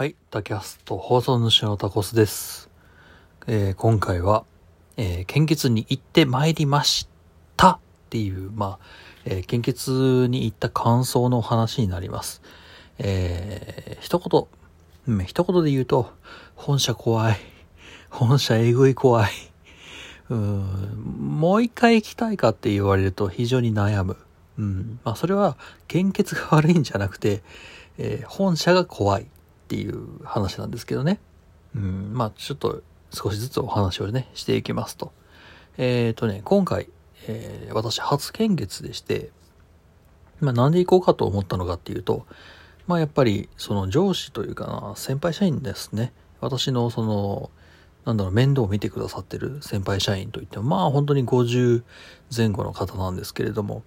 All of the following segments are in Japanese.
はい、タキャスト放送主のタコスです。えー今回は、えー献血に行ってまいりましたっていう、まあ、えー献血に行った感想の話になります。えー一言、うん、一言で言うと、注射怖い。注射えぐい怖い。うん、もう一回行きたいかって言われると非常に悩む。うん。まあ、それは、献血が悪いんじゃなくて、えー本社が怖いっていう話なんですけどね。うん。まあ、ちょっと少しずつお話をね、していきますと。えっ、とね、今回、えー私初献血でして、まあ、なんで行こうかと思ったのかっていうと、まあ、やっぱり、その上司というかな、先輩社員ですね。私のその、なんだろう、面倒を見てくださってる先輩社員といっても、まあ本当に50前後の方なんですけれども、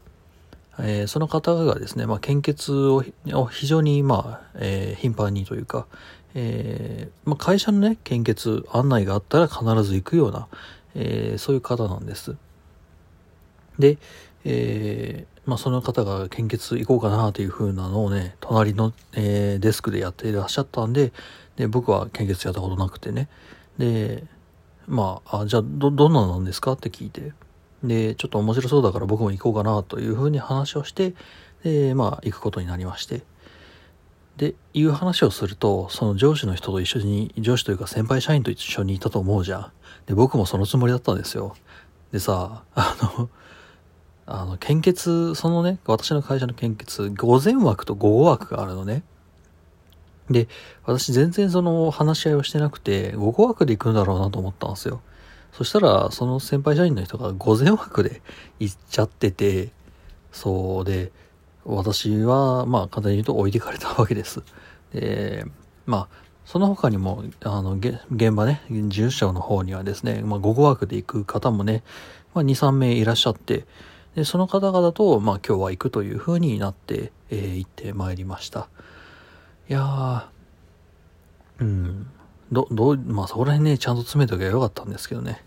えーその方がですね、まあ献血をを非常に、まあ、えー頻繁にというか、えーまあ会社のね、献血案内があったら必ず行くような、えーそういう方なんです。で、えーまあその方が献血行こうかなという風なのをね、隣の、えーデスクでやっていらっしゃったんで、で、僕は献血やったことなくてね。で、まあ、あじゃあ、ど、どんなのなんですかって聞いて。で、ちょっと面白そうだから僕も行こうかなというふうに話をして、で、まあ、行くことになりまして。で、いう話をすると、その上司の人と一緒に、上司というか先輩社員と一緒にいたと思うじゃん。で、僕もそのつもりだったんですよ。でさ、あの、あの、献血、そのね、私の会社の献血、午前枠と午後枠があるのね。で、私全然その話し合いをしてなくて、午後枠で行くんだろうなと思ったんですよ。そしたら、その先輩社員の人が午前枠で行っちゃってて、そうで、私は、まあ、簡単に言うと置いてかれたわけです。で、まあ、その他にも、あの、現場ね、住所の方にはですね、まあ、午後枠で行く方もね、まあ、2、3名いらっしゃって、で、その方々と、まあ、今日は行くという風になって、えー行ってまいりました。いやー、うん、ど、どう、まあそこら辺ね、ちゃんと詰めときゃよかったんですけどね。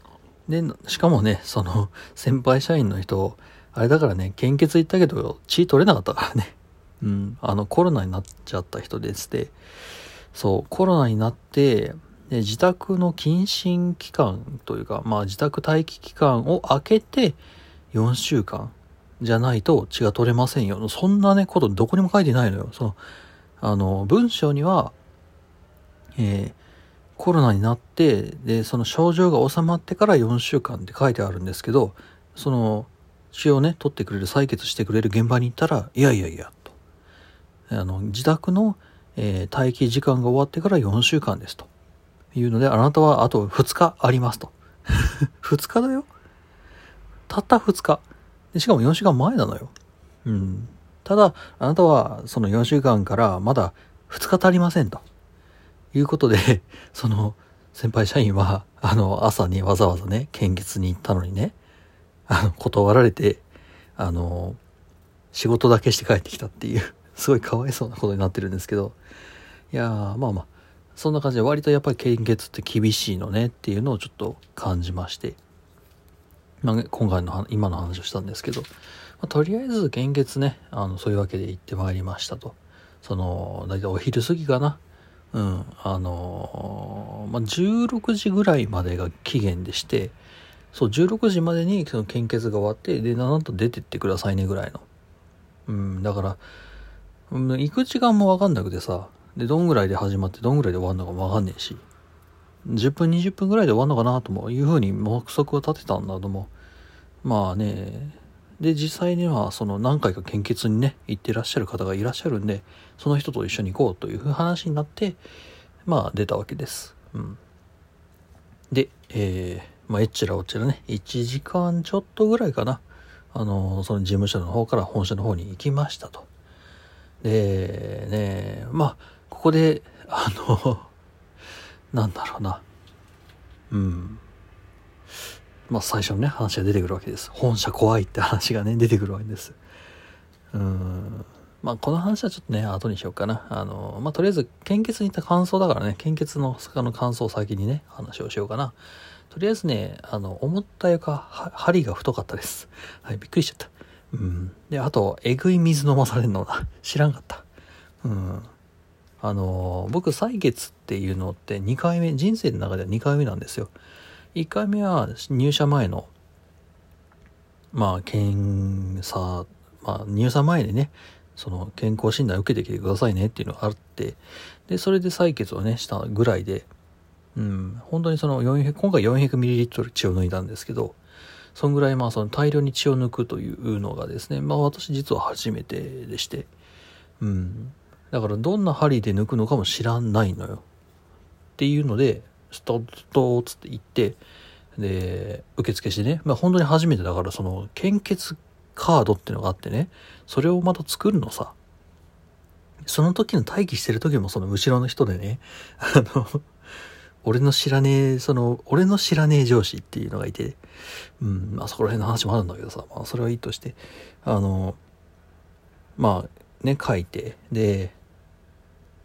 で、しかもね、その、先輩社員の人、あれだからね、献血行ったけど、血取れなかったからね。うん、あの、コロナになっちゃった人でして、そう、コロナになって、で自宅の謹慎期間というか、まあ自宅待機期間を空けて、4週間じゃないと血が取れませんよ。そんなね、ことどこにも書いてないのよ。その、あの、文章には、えーコロナになって、で、その症状が収まってから4週間って書いてあるんですけど、その、血をね、取ってくれる、採血してくれる現場に行ったら、いやいやいや、と。あの、自宅の、えー待機時間が終わってから4週間です、と。いうので、あなたはあと2日あります、と。2日だよたった2日。でしかも4週間前なのよ。うん。ただ、あなたはその4週間からまだ2日足りませんと。いうことで、その先輩社員は、あの、朝にわざわざね、献血に行ったのにね、あの、断られて、あの、仕事だけして帰ってきたっていう、すごいかわいそうなことになってるんですけど、いやー、まあまあ、そんな感じで割とやっぱり献血って厳しいのねっていうのをちょっと感じまして、まあ、今回の今の話をしたんですけど、まあ、とりあえず献血ね、あの、そういうわけで行ってまいりましたと。その、だいたいお昼過ぎかな。うん、あのーまあ、16時ぐらいまでが期限でして、そう、16時までにその献血が終わって、で、なんと出てってくださいねぐらいの。うん、だから、うん行く時間もわかんなくてさ、で、どんぐらいで始まってどんぐらいで終わるのかもわかんねえし、10分、20分ぐらいで終わるのかなともいうふうに目測を立てたんだとも、まあね、で、実際には、その何回か献血にね、行ってらっしゃる方がいらっしゃるんで、その人と一緒に行こうという話になって、まあ出たわけです。うん。で、えー、まあ、えっちらおっちらね、1時間ちょっとぐらいかな。あの、その事務所の方から本社の方に行きましたと。で、ね、まあ、ここで、あの、なんだろうな。うん。まあ最初のね、話が出てくるわけです。本社怖いって話がね、出てくるわけです。うん。まあこの話はちょっとね、後にしようかな。あの、まあとりあえず、献血に行った感想だからね、献血の坂の感想を先にね、話をしようかな。とりあえずね、あの、思ったよりか、針が太かったです。はい、びっくりしちゃった。うん。で、あと、えぐい水飲まされるのだ。知らんかった。うん。ああの、僕、採血っていうのって2回目、人生の中では2回目なんですよ。1回目は入社前の、まあ、検査、まあ、入社前にね、その健康診断を受けてきてくださいねっていうのがあって、で、それで採血をね、したぐらいで、うん、本当にその400、今回 400ml 血を抜いたんですけど、そんぐらいまあその大量に血を抜くというのがですね、まあ私実は初めてでして、うん。だからどんな針で抜くのかも知らないのよ。っていうので、ストットつって言って、で、受付してね、まあ本当に初めてだからその献血カードっていうのがあってね、それをまた作るのさ。その時の待機してる時もその後ろの人でね、あの、俺の知らねえ、その、俺の知らねえ上司っていうのがいて、うん、まあそこら辺の話もあるんだけどさ、まあそれはいいとして、あの、まあね、書いて、で、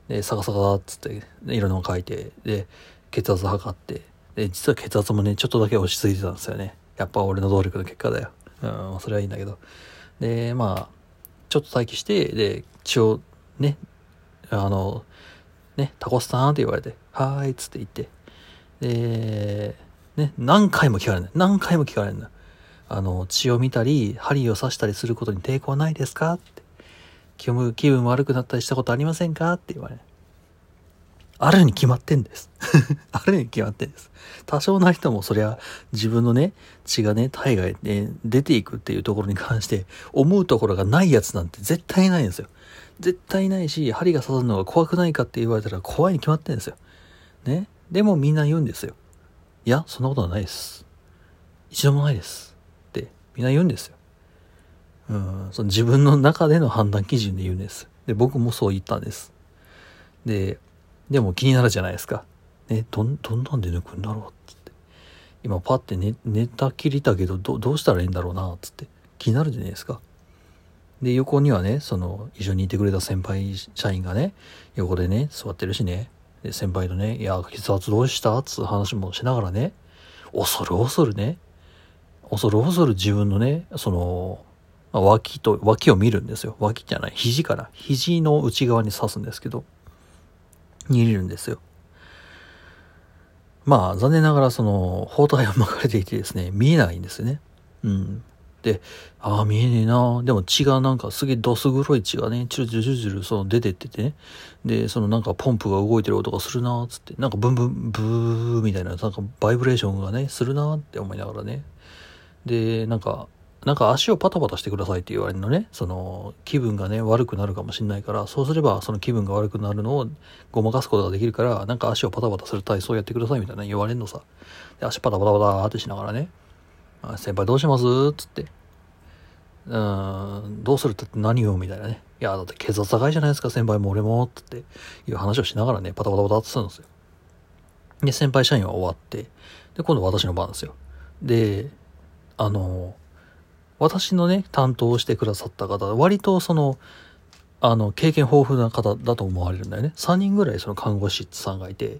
で、サカサカっつって、いろんなの書いて、で、血圧測って、で、実は血圧もね、ちょっとだけ落ち着いてたんですよね。やっぱ俺の努力の結果だよ。うん、それはいいんだけど。で、まあ、ちょっと待機して、で、血をね、あの、ね、タコスさんって言われて、はーいっつって言って、で、ね、何回も聞かれない。何回も聞かれるんだ。あの、血を見たり、針を刺したりすることに抵抗ないですかって。気分気分悪くなったりしたことありませんかって言われる。あるに決まってんです。あるに決まってんです。多少な人もそりゃ自分のね、血がね、体外で出ていくっていうところに関して思うところがないやつなんて絶対ないんですよ。絶対ないし、針が刺さるのが怖くないかって言われたら怖いに決まってんですよ。ね？でもみんな言うんですよ。いや、そんなことはないです。一度もないです。ってみんな言うんですよ。うん、その自分の中での判断基準で言うんです。で、僕もそう言ったんです。で、でも気になるじゃないですか。ね、どん、どんなんで抜くんだろうっつって。今パッて寝、寝たきりたけど、ど、どうしたらいいんだろうなっつって。気になるじゃないですか。で、横にはね、その、一緒にいてくれた先輩社員がね、横でね、座ってるしね。で、先輩とね、いや、血圧どうした？つう話もしながらね、恐る恐るね、恐る恐る自分のね、その、脇と、脇を見るんですよ。脇じゃない、肘から。肘の内側に刺すんですけど、に入れるんですよ。まあ、残念ながらその、包帯が巻かれていてですね、見えないんですよね。うん。で、ああ、見えねえなでも血がなんかすげえどす黒い血がね、チュルチュルチュルチュルその出てっててね。で、そのなんかポンプが動いてる音がするなつって、なんかブンブン、ブーみたいな、なんかバイブレーションがね、するなって思いながらね。で、なんか、なんか足をパタパタしてくださいって言われるのね。その気分がね、悪くなるかもしんないから、そうすればその気分が悪くなるのをごまかすことができるから、なんか足をパタパタする体操をやってくださいみたいな言われるのさ。で、足パタパタパタってしながらね、あ先輩どうします？つって。うーん、どうするって何を？みたいなね。いや、だって血圧高いじゃないですか、先輩も俺も。つっていう話をしながらね、パタパタパタってするんですよ。で、先輩社員は終わって、で、今度私の番ですよ。で、あの、私のね、担当してくださった方、割とその、あの、経験豊富な方だと思われるんだよね。3人ぐらいその看護師さんがいて、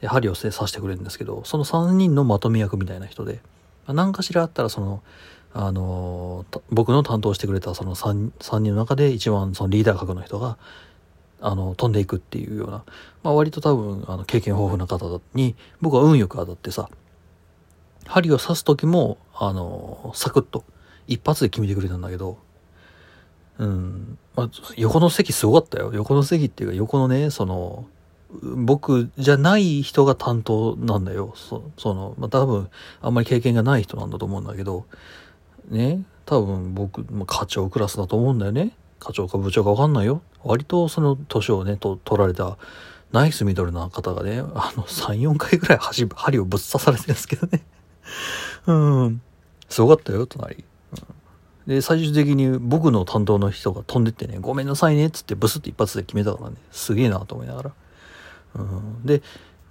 で、針を刺してくれるんですけど、その3人のまとめ役みたいな人で、何かしらあったらその、あの、僕の担当してくれたその 3, 3人の中で一番そのリーダー格の人が、あの、飛んでいくっていうような、まあ割と多分、あの、経験豊富な方に、僕は運よく当たってさ、針を刺す時も、あの、サクッと、一発で決めてくれたんだけど、うん、まあ、横の席すごかったよ。横の席っていうか、横のね、その、僕じゃない人が担当なんだよ。その、まあ、多分、あんまり経験がない人なんだと思うんだけど、ね、多分僕、まあ、課長クラスだと思うんだよね。課長か部長かわかんないよ。割とその年をね、と取られたナイスミドルな方がね、あの、3、4回ぐらい針針をぶっ刺されてるんですけどね。うん。すごかったよ、隣。で、最終的に僕の担当の人が飛んでってね、ごめんなさいね、っつってブスって一発で決めたからね、すげえなと思いながら。うん、で、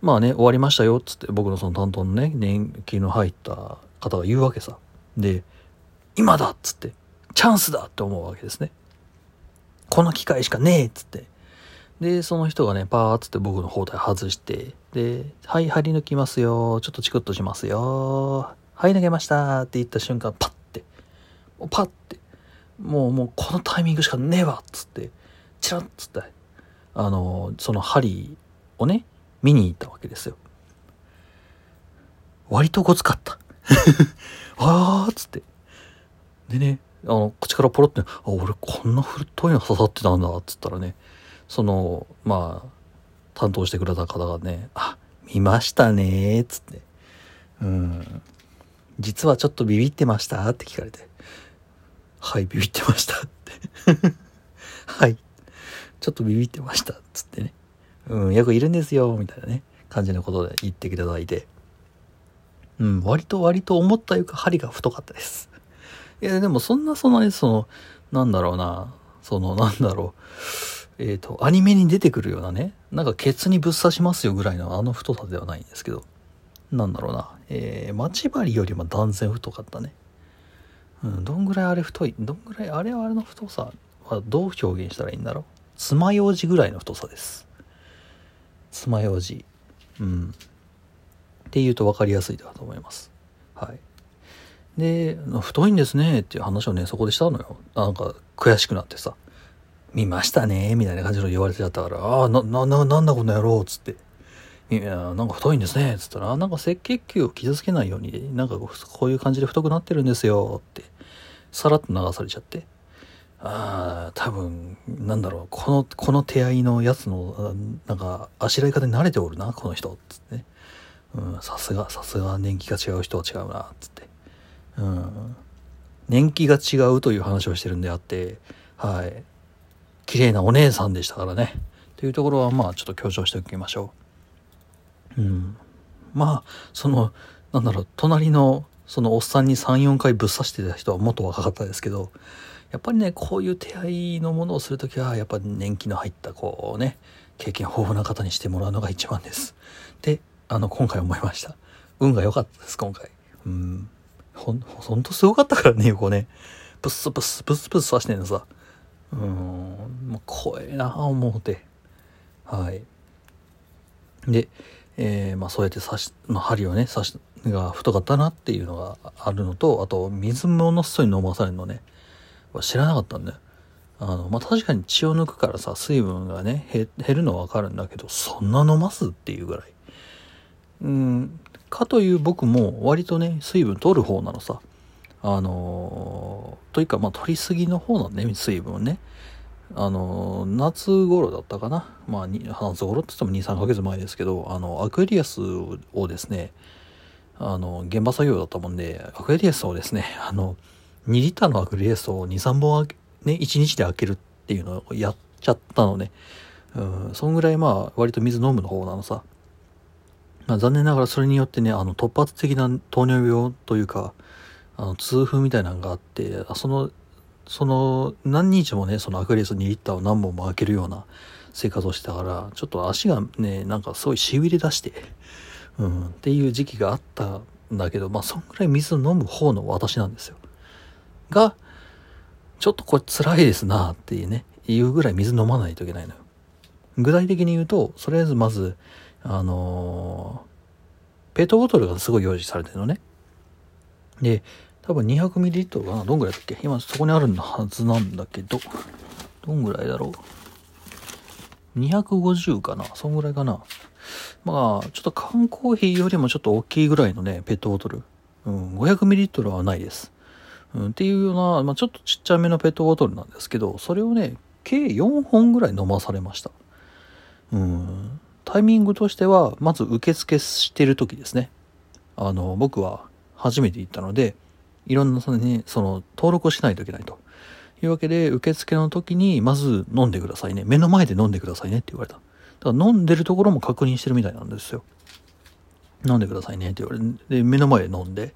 まあね、終わりましたよ、っつって僕のその担当のね、年金の入った方が言うわけさ。で、今だっつって、チャンスだって思うわけですね。この機会しかねえっつって。で、その人がね、パーっつって僕の包帯外して、で、はい、張り抜きますよ。ちょっとチクッとしますよ。はい、投げましたって言った瞬間、パッパッて、もうもうこのタイミングしかねえわっつって、チラッつって、あの、その針をね、見に行ったわけですよ。割とごつかった。あーっつって。でね、あの、口からポロって、あ、俺こんな太いの刺さってたんだ、っつったらね、その、まあ、担当してくれた方がね、あ、見ましたねー、つって。うん。実はちょっとビビってましたって聞かれて。はい、ビビってましたって はい。ちょっとビビってました。つってね。うん、よくいるんですよ。みたいなね。感じのことで言っていただいて。うん、割と割と思ったよりか針が太かったです。いや、でもそんなそんなにその、なんだろうな、その、なんだろう、えっ、ー、と、アニメに出てくるようなね、なんかケツにぶっ刺しますよぐらいのあの太さではないんですけど、なんだろうな、えー、待ち針よりも断然太かったね。うん、どんぐらいあれ太い、どんぐらい、あれはあれの太さはどう表現したらいいんだろう？爪楊枝ぐらいの太さです。爪楊枝。うん。って言うと分かりやすいだと思います。はい。で、太いんですねっていう話をね、そこでしたのよ。なんか悔しくなってさ、見ましたねみたいな感じの言われてちゃったから、ああ、な、な、な、なんだこの野郎つって。いや、なんか太いんですねつったら、なんか赤血球を傷つけないように、なんかこういう感じで太くなってるんですよって、さらっと流されちゃって。ああ、多分、なんだろう、この、この手合いのやつの、なんか、あしらい方に慣れておるな、この人、つって。うん、さすが、さすが年季が違う人は違うな、つって。うん。年季が違うという話をしてるんであって、はい。綺麗なお姉さんでしたからね。というところは、まあ、ちょっと強調しておきましょう。うん。まあ、その、なんだろう、隣の、そのおっさんに3、4回ぶっ刺してた人はもっと若かったですけど、やっぱりねこういう手合いのものをする時はやっぱ年季の入ったこうね経験豊富な方にしてもらうのが一番です。であの今回思いました。運が良かったです今回。うん。ほんほんとすごかったからね横ね。ブスブスブスブス刺してんのさ。うん。もう怖えなあ思うて。はい。でえー、まあそうやって刺し、まあ、針をね刺しが太かったなっていうのがあるのとあと水ものすごい飲まされるのね知らなかったんだよ。あの、まあ、確かに血を抜くからさ、水分がね、減るのはわかるんだけど、そんな飲ますっていうぐらい。うん、かという僕も割とね、水分取る方なのさ。あのー、というか、まあ、取りすぎの方なんだね、水分ね。あのー、夏頃だったかな。まあ、夏頃って言っても2、3ヶ月前ですけど、あの、アクエリアスをですね、あの、現場作業だったもんで、アクエリアスをですね、あの、2リッターのアクリルエスを2、3本ね、1日で開けるっていうのをやっちゃったのね。うん、そんぐらいまあ、割と水飲むの方なのさ。まあ、残念ながらそれによってね、あの、突発的な糖尿病というか、あの、痛風みたいなのがあって、その、その、何日もね、そのアクリルエス2リッターを何本も開けるような生活をしてたから、ちょっと足がね、なんかすごいしびれ出して、うん、っていう時期があったんだけど、まあ、そんぐらい水飲む方の私なんですよ。が、ちょっとこれ辛いですなっていうね、いうぐらい水飲まないといけないのよ。具体的に言うと、とりあえずまず、あのー、ペットボトルがすごい用意されてるのね。で、多分 200ml かなどんぐらいだっけ？今そこにあるはずなんだけど、どんぐらいだろう ?250 かなそんぐらいかなまあ、ちょっと缶コーヒーよりもちょっと大きいぐらいのね、ペットボトル。うん、500ml はないです。うん、っていうような、まあ、ちょっとちっちゃめのペットボトルなんですけど、それをね、計4本ぐらい飲まされました。うん。タイミングとしては、まず受付してる時ですね。あの、僕は初めて行ったので、いろんなその、ね、その登録をしないといけないと。いうわけで、受付の時に、まず飲んでくださいね。目の前で飲んでくださいねって言われた。だ飲んでるところも確認してるみたいなんですよ。飲んでくださいねって言われて、で、目の前で飲んで、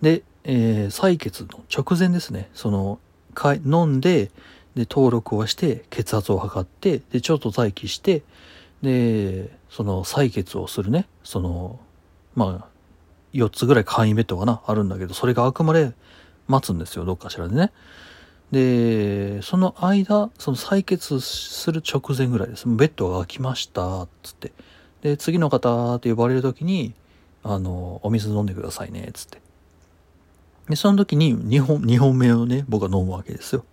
で、えー、採血の直前ですね。その、か飲んで、で、登録をして、血圧を測って、で、ちょっと待機して、で、その採血をするね、その、まあ、4つぐらい簡易ベッドかな、あるんだけど、それが開くまで待つんですよ、どっかしらでね。で、その間、その採血する直前ぐらいです。ベッドが開きました、つって。で、次の方って呼ばれる時に、あの、お水飲んでくださいね、つって。で、その時に2本、2本目をね、僕は飲むわけですよ。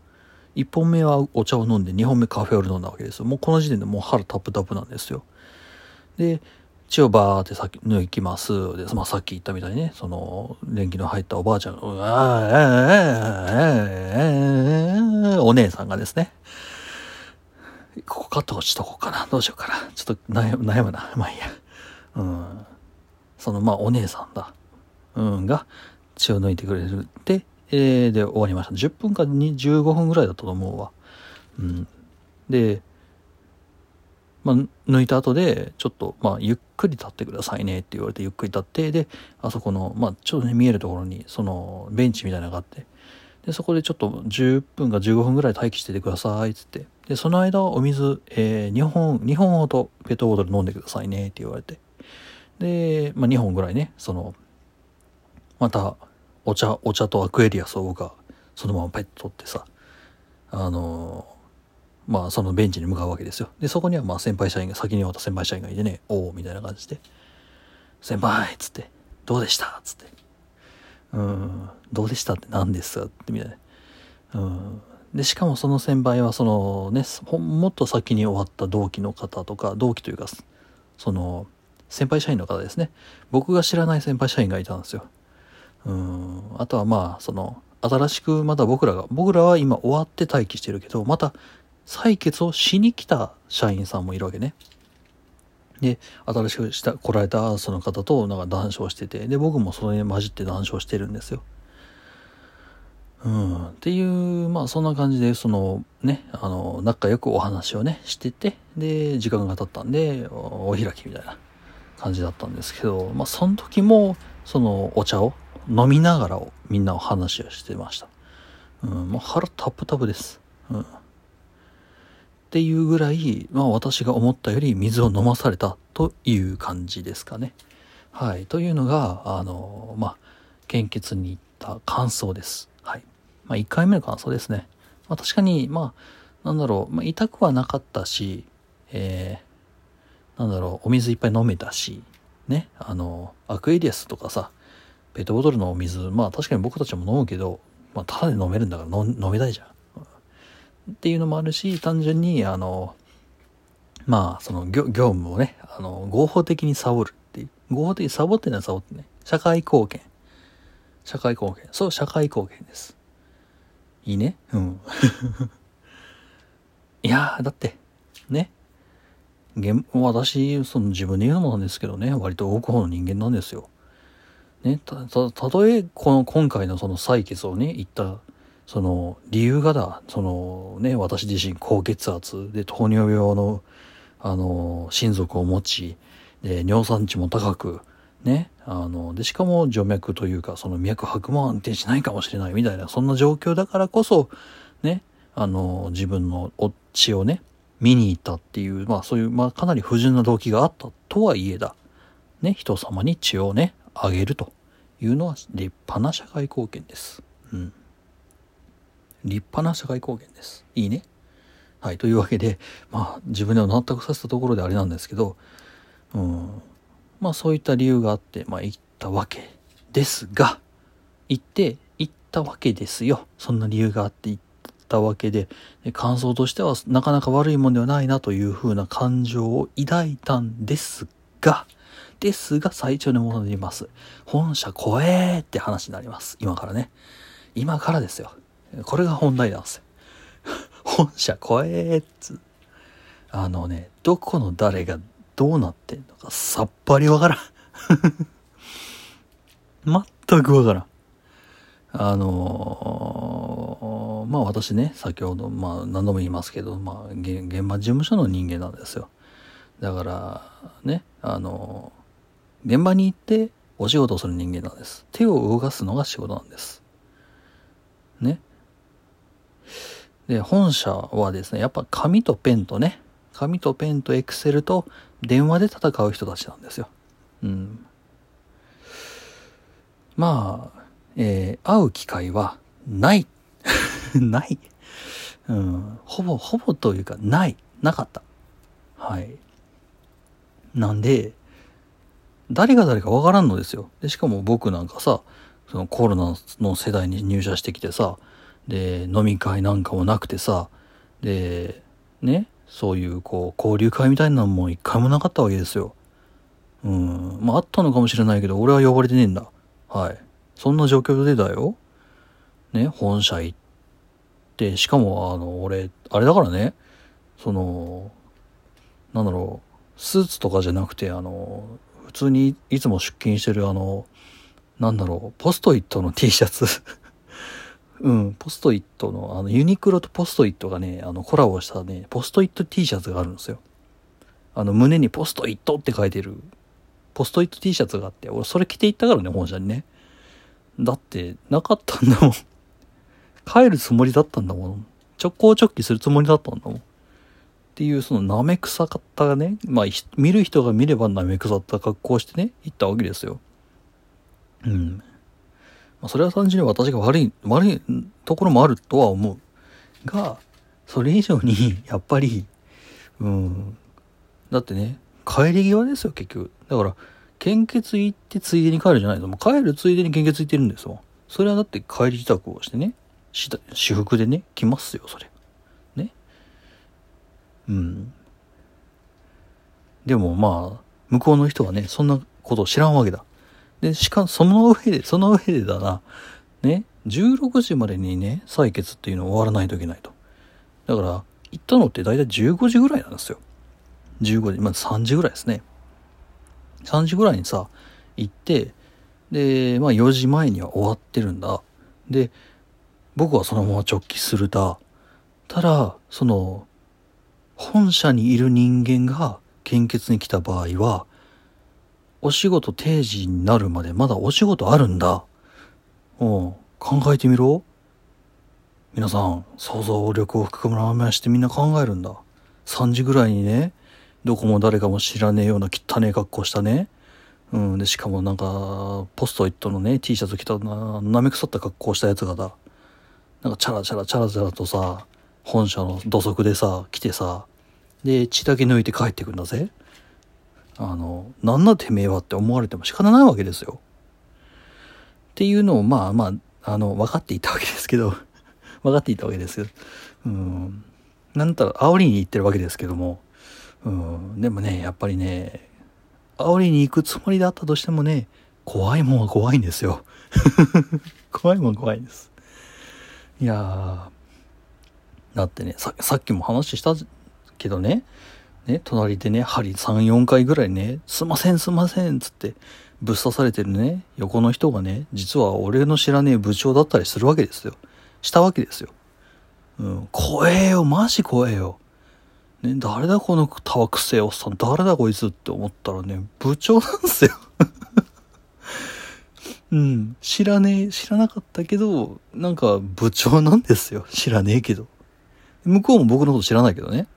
1本目はお茶を飲んで2本目カフェオレ飲んだわけですよ。もうこの時点でもう腹タプタプなんですよ。で、血をバーって先抜きます。で、まあ、さっき言ったみたいにね、その、電気の入ったおばあちゃん、うわお姉さんがですね、ここカット落ちとこうかな。どうしようかな。ちょっと悩む悩むな。まあいいや。うん。その、まあ、お姉さんだ。うん、が血を抜いてくれる。で、えー、で終わりました。10分か15分ぐらいだったと思うわ。うん。で、まあ、抜いた後で、ちょっと、まあ、ゆっくり立ってくださいねって言われて、ゆっくり立って、で、あそこの、まあ、ちょっとね、見えるところに、その、ベンチみたいなのがあって、で、そこでちょっと10分か15分ぐらい待機しててください、つって。で、その間、お水、えー、2本、2本ほどペットボトル飲んでくださいねって言われて。で、まあ、2本ぐらいね、その、また、お茶、お茶とアクエリアスを僕は、そのままペット取ってさ、あのーまあそのベンチに向かうわけですよ。で、そこにはまあ先輩社員が、先に終わった先輩社員がいてね、おおみたいな感じで、先輩っつって、どうでしたっつって、うん、どうでしたって何ですかってみたいな。うん。で、しかもその先輩はそのね、もっと先に終わった同期の方とか、同期というか、その、先輩社員の方ですね。僕が知らない先輩社員がいたんですよ。うん。あとはまあ、その、新しくまた僕らが、僕らは今終わって待機してるけど、また採血をしに来た社員さんもいるわけね。で、新しくした来られたその方となんか談笑してて、で、僕もそれに混じって談笑してるんですよ。うん。っていう、まあそんな感じで、そのね、あの、仲良くお話をね、してて、で、時間が経ったんで、お開きみたいな感じだったんですけど、まあその時も、そのお茶を飲みながらをみんなお話をしてました。うん、もう腹タップタプです。うん。っていうぐらい、まあ私が思ったより水を飲まされたという感じですかね。はい。というのが、あの、まあ、献血に行った感想です。はい。まあ1回目の感想ですね。まあ確かに、まあ、なんだろう、まあ痛くはなかったし、えー、なんだろう、お水いっぱい飲めたし、ね、あの、アクエリアスとかさ、ペットボトルのお水、まあ確かに僕たちも飲むけど、まあただで飲めるんだから飲めないじゃん。っていうのもあるし、単純に、あの、まあ、その業務をね、あの、合法的にサボるっていう。合法的にサボってないサボってね。社会貢献。社会貢献。そう、社会貢献です。いいねうん。いやー、だって、ね。私、その自分で言うのもなんですけどね、割と多くの人間なんですよ。ね、た、た、たとえ、この、今回のその採血をね、言ったその理由がだ、そのね、私自身高血圧で糖尿病の、あの、親族を持ち、で、尿酸値も高く、ね、あの、で、しかも静脈というか、その脈拍も安定しないかもしれないみたいな、そんな状況だからこそ、ね、あの、自分の血をね、見に行ったっていう、まあそういう、まあかなり不純な動機があったとはいえだ、ね、人様に血をね、あげるというのは立派な社会貢献です。立派な社会貢献です。いいね。はい。というわけで、まあ、自分では納得させたところであれなんですけど、うん。まあ、そういった理由があって、まあ、行ったわけですが、行って、行ったわけですよ。そんな理由があって行ったわけで、で感想としてはなかなか悪いもんではないなというふうな感情を抱いたんですが、ですが、最長に戻ります。本社怖えーって話になります。今からね。今からですよ。これが本題なんですよ。本社怖えーっつ。あのね、どこの誰がどうなってんのかさっぱりわからん。全くわからん。あのー、まあ私ね、先ほど、まあ何度も言いますけど、まあ現場事務所の人間なんですよ。だから、ね、あのー、現場に行ってお仕事をする人間なんです。手を動かすのが仕事なんです。ね。で、本社はですね、やっぱ紙とペンとね、紙とペンとエクセルと電話で戦う人たちなんですよ。うん。まあ、えー、会う機会はない。ない。うん。ほぼ、ほぼというか、ない。なかった。はい。なんで、誰が誰かわからんのですよ。で、しかも僕なんかさ、そのコロナの世代に入社してきてさ、で、飲み会なんかもなくてさ、で、ね、そういうこう、交流会みたいなのも一回もなかったわけですよ。うん。まああったのかもしれないけど、俺は呼ばれてねえんだ。はい。そんな状況でだよ。ね、本社行って、しかもあの、俺、あれだからね、その、なんだろう、スーツとかじゃなくて、あの、普通にいつも出勤してるあの、なんだろう、ポストイットの T シャツうん、ポストイットの、あの、ユニクロとポストイットがね、あの、コラボしたね、ポストイット T シャツがあるんですよ。あの、胸にポストイットって書いてる、ポストイット T シャツがあって、俺それ着て行ったからね、本社にね。だって、なかったんだもん。帰るつもりだったんだもん。直行直帰するつもりだったんだもん。っていう、その舐め臭かったがね、まあ、見る人が見れば舐め腐った格好をしてね、行ったわけですよ。うん。まあ、それは単純に私が悪い、悪いところもあるとは思う。が、それ以上に、やっぱり、うん、だってね、帰り際ですよ、結局。だから、献血行ってついでに帰るじゃないの。もう帰るついでに献血行ってるんですよ。それはだって帰り自宅をしてね、し私服でね、来ますよ、それ。ね。うん。でもまあ、向こうの人はね、そんなことを知らんわけだ。で、しかもその上で、その上でだな、ね、16時までにね、採血っていうのを終わらないといけないと。だから、行ったのって大体15時ぐらいなんですよ。15時、まあ3時ぐらいですね。3時ぐらいにさ、行って、で、まあ4時前には終わってるんだ。で、僕はそのまま直帰するだ。ただ、その、本社にいる人間が献血に来た場合は、お仕事定時になるまでまだお仕事あるんだ。うん、考えてみろ。皆さん、想像力を含めましてみんな考えるんだ。3時ぐらいにね、どこも誰かも知らねえような汚ねえ格好したね。うん、で、しかもなんか、ポストイットのね、T シャツ着たな、舐め腐った格好したやつがだ。なんかチャラチャラチャラチャラとさ、本社の土足でさ、来てさ、で、血だけ抜いて帰ってくんだぜ。あの、なんだてめえはって思われても仕方ないわけですよ。っていうのを、まあまあ、あの、分かっていたわけですけど、分かっていたわけですよ。うん。なんたら、煽りに行ってるわけですけども、うん。でもね、やっぱりね、煽りに行くつもりだったとしてもね、怖いもんは怖いんですよ。怖いもんは怖いんです。いやー、だってね、ささっきも話したけどね、ね、隣でね、針3、4回ぐらいね、すいませんすいませんつってぶっ刺されてるね、横の人がね、実は俺の知らねえ部長だったりするわけですよ。したわけですよ。うん、怖えよ、マジ怖えよ。ね、誰だこのタワくせえおっさん、誰だこいつって思ったらね、部長なんですよ。うん、知らねえ、知らなかったけど、なんか部長なんですよ。知らねえけど。向こうも僕のこと知らないけどね。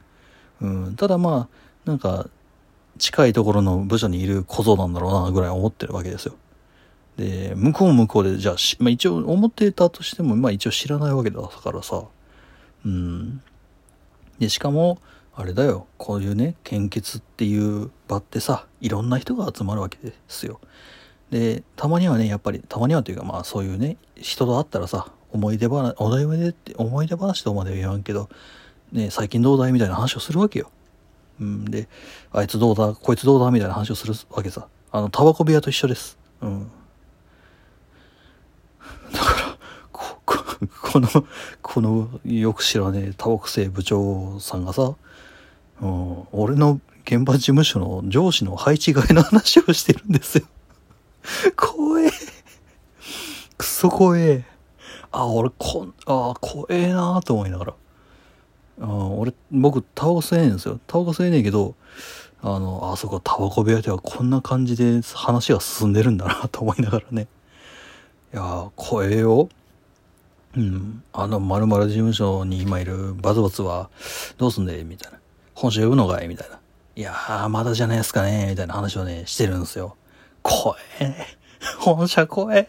うん、ただまあ、なんか、近いところの部署にいる小僧なんだろうな、ぐらい思ってるわけですよ。で、向こう向こうで、じゃあ、まあ一応思ってたとしても、まあ一応知らないわけだからさ。うん。で、しかも、あれだよ、こういうね、献血っていう場ってさ、いろんな人が集まるわけですよ。で、たまにはね、やっぱり、たまにはというか、まあそういうね、人と会ったらさ、思い出話、思い出って、思い出話とまでは言わんけど、ね、最近どうだいみたいな話をするわけよ。うん、で、あいつどうだ、こいつどうだみたいな話をするわけさ。あの、タバコ部屋と一緒です。うん。だから、こ、こ この、この、よく知らねえタバコ生部長さんがさ、うん、俺の現場事務所の上司の配置換えの話をしてるんですよ。怖え。くそ怖え。あ、俺こん、あ、怖えなと思いながら。あ俺、僕、タバコ吸えねえんですよ。タバコ吸えねえけど、あの、あそこタバコ部屋ではこんな感じで話が進んでるんだなと思いながらね。いやー、怖えよ。うん。あの、〇〇事務所に今いるバズバツは、どうすんでみたいな。本社呼ぶのかい？みたいな。いやー、まだじゃないですかね？みたいな話をね、してるんですよ。怖え。本社怖え。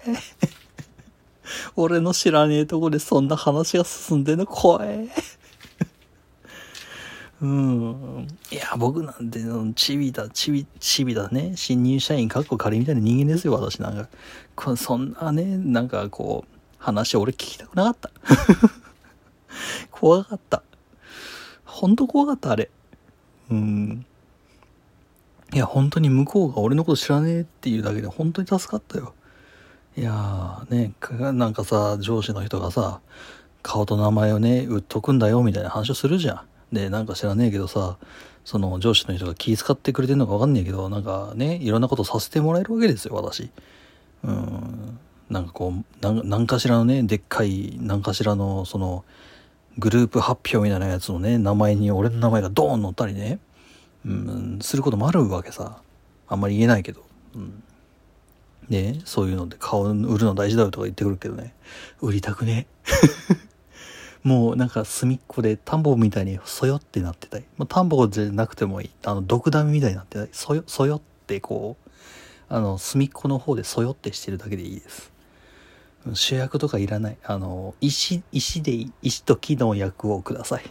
俺の知らねえとこでそんな話が進んでんの怖え。うん。いや、僕なんて、チビだ、チビ、チビだね。新入社員、かっこ仮みたいな人間ですよ、私なんか。こそんなね、なんかこう、話俺聞きたくなかった。怖かった。ほんと怖かった、あれ。うん。いや、本当に向こうが俺のこと知らねえっていうだけで本当に助かったよ。いやね、なんかさ、上司の人がさ、顔と名前をね、売っとくんだよみたいな話をするじゃん。で、なんか知らねえけどさ、その上司の人が気遣ってくれてんのかわかんねえけど、なんかね、いろんなことさせてもらえるわけですよ、私。うん。なんかこう、何かしらのね、でっかい、何かしらの、その、グループ発表みたいなやつのね、名前に俺の名前がドーン載ったりね、うん、することもあるわけさ。あんまり言えないけど。うん。ねそういうので顔売るの大事だよとか言ってくるけどね。売りたくね。もうなんか隅っこで田んぼみたいにそよってなってたい。もう田んぼじゃなくてもいい。あの、毒ダミみたいになってたい。そよ、そよってこう、あの、隅っこの方でそよってしてるだけでいいです。主役とかいらない。あの、石、石でいい。石と木の役をください。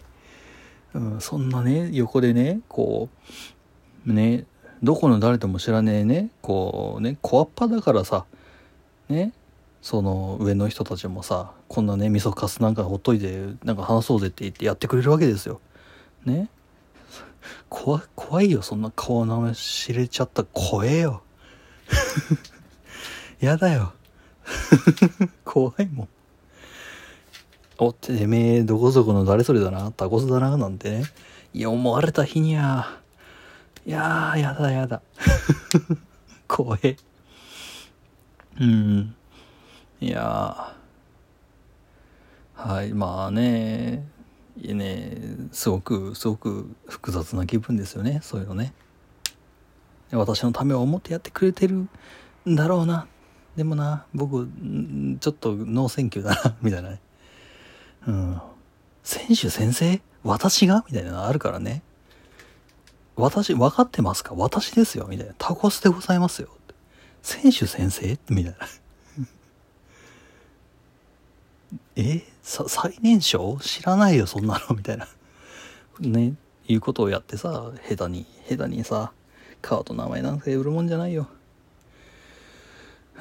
うん、そんなね、横でね、こう、ね、どこの誰とも知らねえね、こうね、小っぱだからさ、ね、その上の人たちもさ、こんなね、味噌カスなんかほっといて、なんか話そうぜって言ってやってくれるわけですよ。ね？怖怖いよ、そんな顔名前知れちゃった怖えよ。やだよ。怖いもん。おっててめえ、どこそこの誰それだな、タコスだな、なんてね。いや、思われた日にゃ、いやー、やだやだ。怖え。うん。いやはい、まあね、いやね、すごく、すごく複雑な気分ですよね、そういうのね。私のためを思ってやってくれてるんだろうな。でもな、僕、ちょっとノーセンキューだな、みたいなね。うん。選手先生？私が？みたいなのあるからね。私、分かってますか？私ですよみたいな。タコスでございますよ。選手先生？みたいな。え、最年少？知らないよ、そんなのみたいな。ね、いうことをやってさ、下手に、下手にさ、顔と名前なんて売るもんじゃないよ。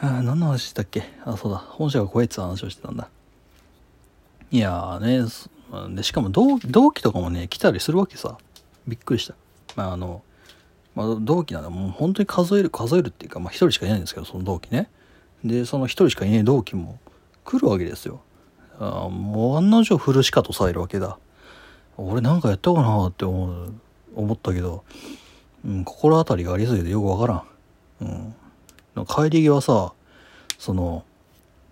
あ何の話だっけ？あ、そうだ。本社が怖いって話をしてたんだ。いやーね、で、しかも同同期とかもね、来たりするわけさ。びっくりした。まああの、まあ同期ならもう本当に数える、数えるっていうか、まあ一人しかいないんですけど、その同期ね。で、その一人しかいない同期も来るわけですよ。あもう案の定フルシカとさえるわけだ。俺なんかやったかなって思う、思ったけど、うん、心当たりがありすぎてよくわからん。うん。帰り際さ、その、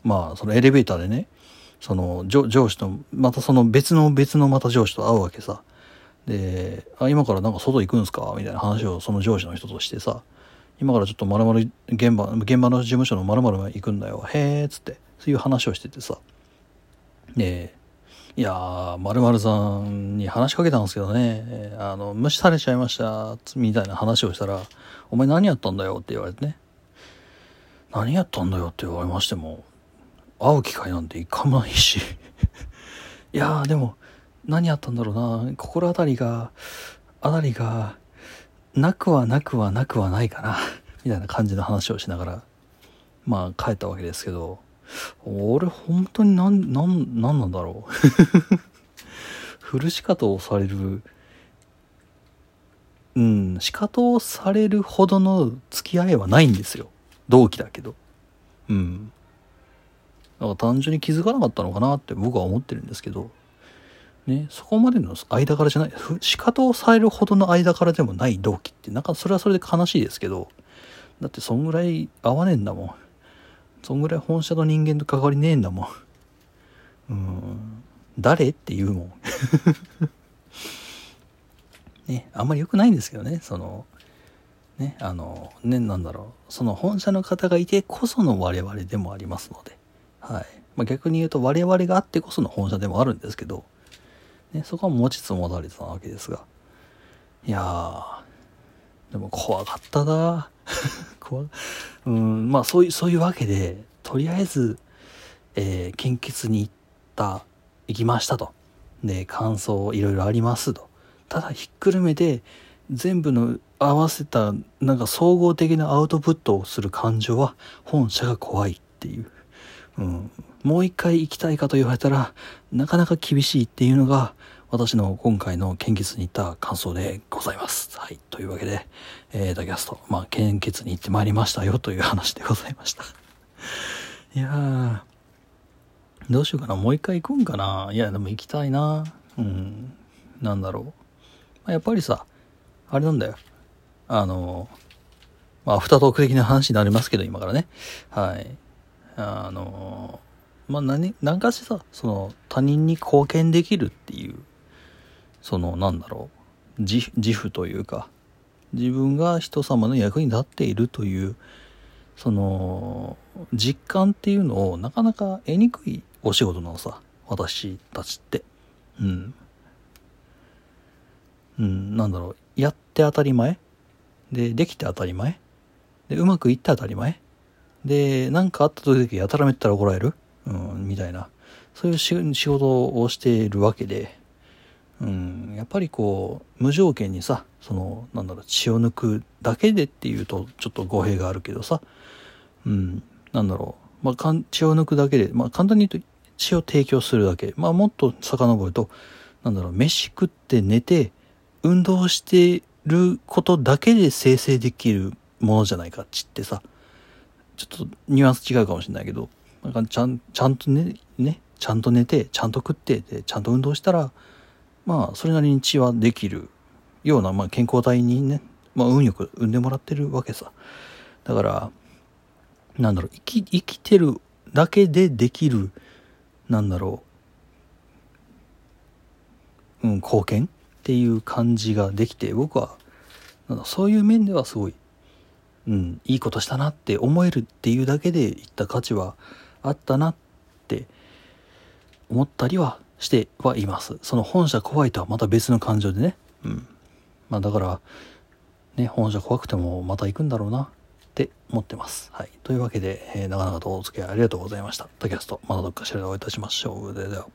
まあ、そのエレベーターでね、その上司とまたその別の別のまた上司と会うわけさで「あ今からなんか外行くんすか?」みたいな話をその上司の人としてさ「今からちょっとまるまる現場現場の事務所のまるまる行くんだよへえ」っつってそういう話をしててさでいやー、まるさんに話しかけたんですけどね、あの、無視されちゃいました、みたいな話をしたら、お前何やったんだよって言われてね。何やったんだよって言われましても、会う機会なんて一回もないし。いやーでも何やったんだろうな。心当たりがあたりがなくはなくはなくはないかな。みたいな感じの話をしながらまあ帰ったわけですけど。俺本当になんなんなんなんだろう。フルシカトをされる。うんシカトをされるほどの付き合いはないんですよ。同期だけど。うん。だから単純に気づかなかったのかなって僕は思ってるんですけど、ね、そこまでの間柄じゃない、仕方をされるほどの間柄でもない同期って、なんかそれはそれで悲しいですけど、だってそんぐらい合わねえんだもん。そんぐらい本社の人間と関わりねえんだもん。うん。誰って言うもん。ね、あんまり良くないんですけどね、その、ね、あの、ね、なんだろう、その本社の方がいてこその我々でもありますので、はい。まあ、逆に言うと我々があってこその本社でもあるんですけど、ね、そこは持ちつ持たれつなわけですが。いやー、でも怖かったな 怖うん、まあそういう、そういうわけで、とりあえず、えー、献血に行った、行きましたと。で、感想いろいろありますと。ただひっくるめて、全部の合わせた、なんか総合的なアウトプットをする感情は、本社が怖いっていう。うん。もう一回行きたいかと言われたら、なかなか厳しいっていうのが、私の今回の献血に行った感想でございます。はい。というわけで、えー、ダキャスト、まあ、献血に行ってまいりましたよという話でございました。いやー、どうしようかな。もう一回行くんかないや、でも行きたいな。うん。なんだろう。まあ、やっぱりさ、あれなんだよ。あの、まあ、アフタートーク的な話になりますけど、今からね。はい。あの、まあ、何、何かしさ、その、他人に貢献できるっていう、その、なんだろう。自負というか、自分が人様の役に立っているという、その、実感っていうのをなかなか得にくいお仕事なのさ。私たちって。うん。うん、なんだろう。やって当たり前で、できて当たり前で、うまくいって当たり前で、なんかあった時やたらめったら怒られるうん、みたいな。そういうし仕事をしているわけで、うん、やっぱりこう、無条件にさ、その、なんだろう、血を抜くだけでっていうと、ちょっと語弊があるけどさ、うん、なんだろう、まあ、かん血を抜くだけで、まあ、簡単に言うと血を提供するだけ。まあ、もっと遡ると、なんだろう、飯食って寝て、運動してることだけで生成できるものじゃないか、血ってさ。ちょっとニュアンス違うかもしれないけど、なんかちゃん、ちゃんとね、ね、ちゃんと寝て、ちゃんと食って、で、ちゃんと運動したら、まあ、それなりに血はできるような、まあ、健康体にね、まあ、運よく産んでもらってるわけさ。だから、なんだろう、生き、生きてるだけでできる、なんだろう、うん、貢献っていう感じができて、僕は、なんだそういう面ではすごい、うん、いいことしたなって思えるっていうだけで言った価値はあったなって思ったりはしてはいます。その本社怖いとはまた別の感情でね。うん。まあだから、ね、注射怖くてもまた行くんだろうなって思ってます。はい。というわけで、えー長々とお付き合いありがとうございました。タキャスト、またどっかしらでお会いいたしましょう。ではでは。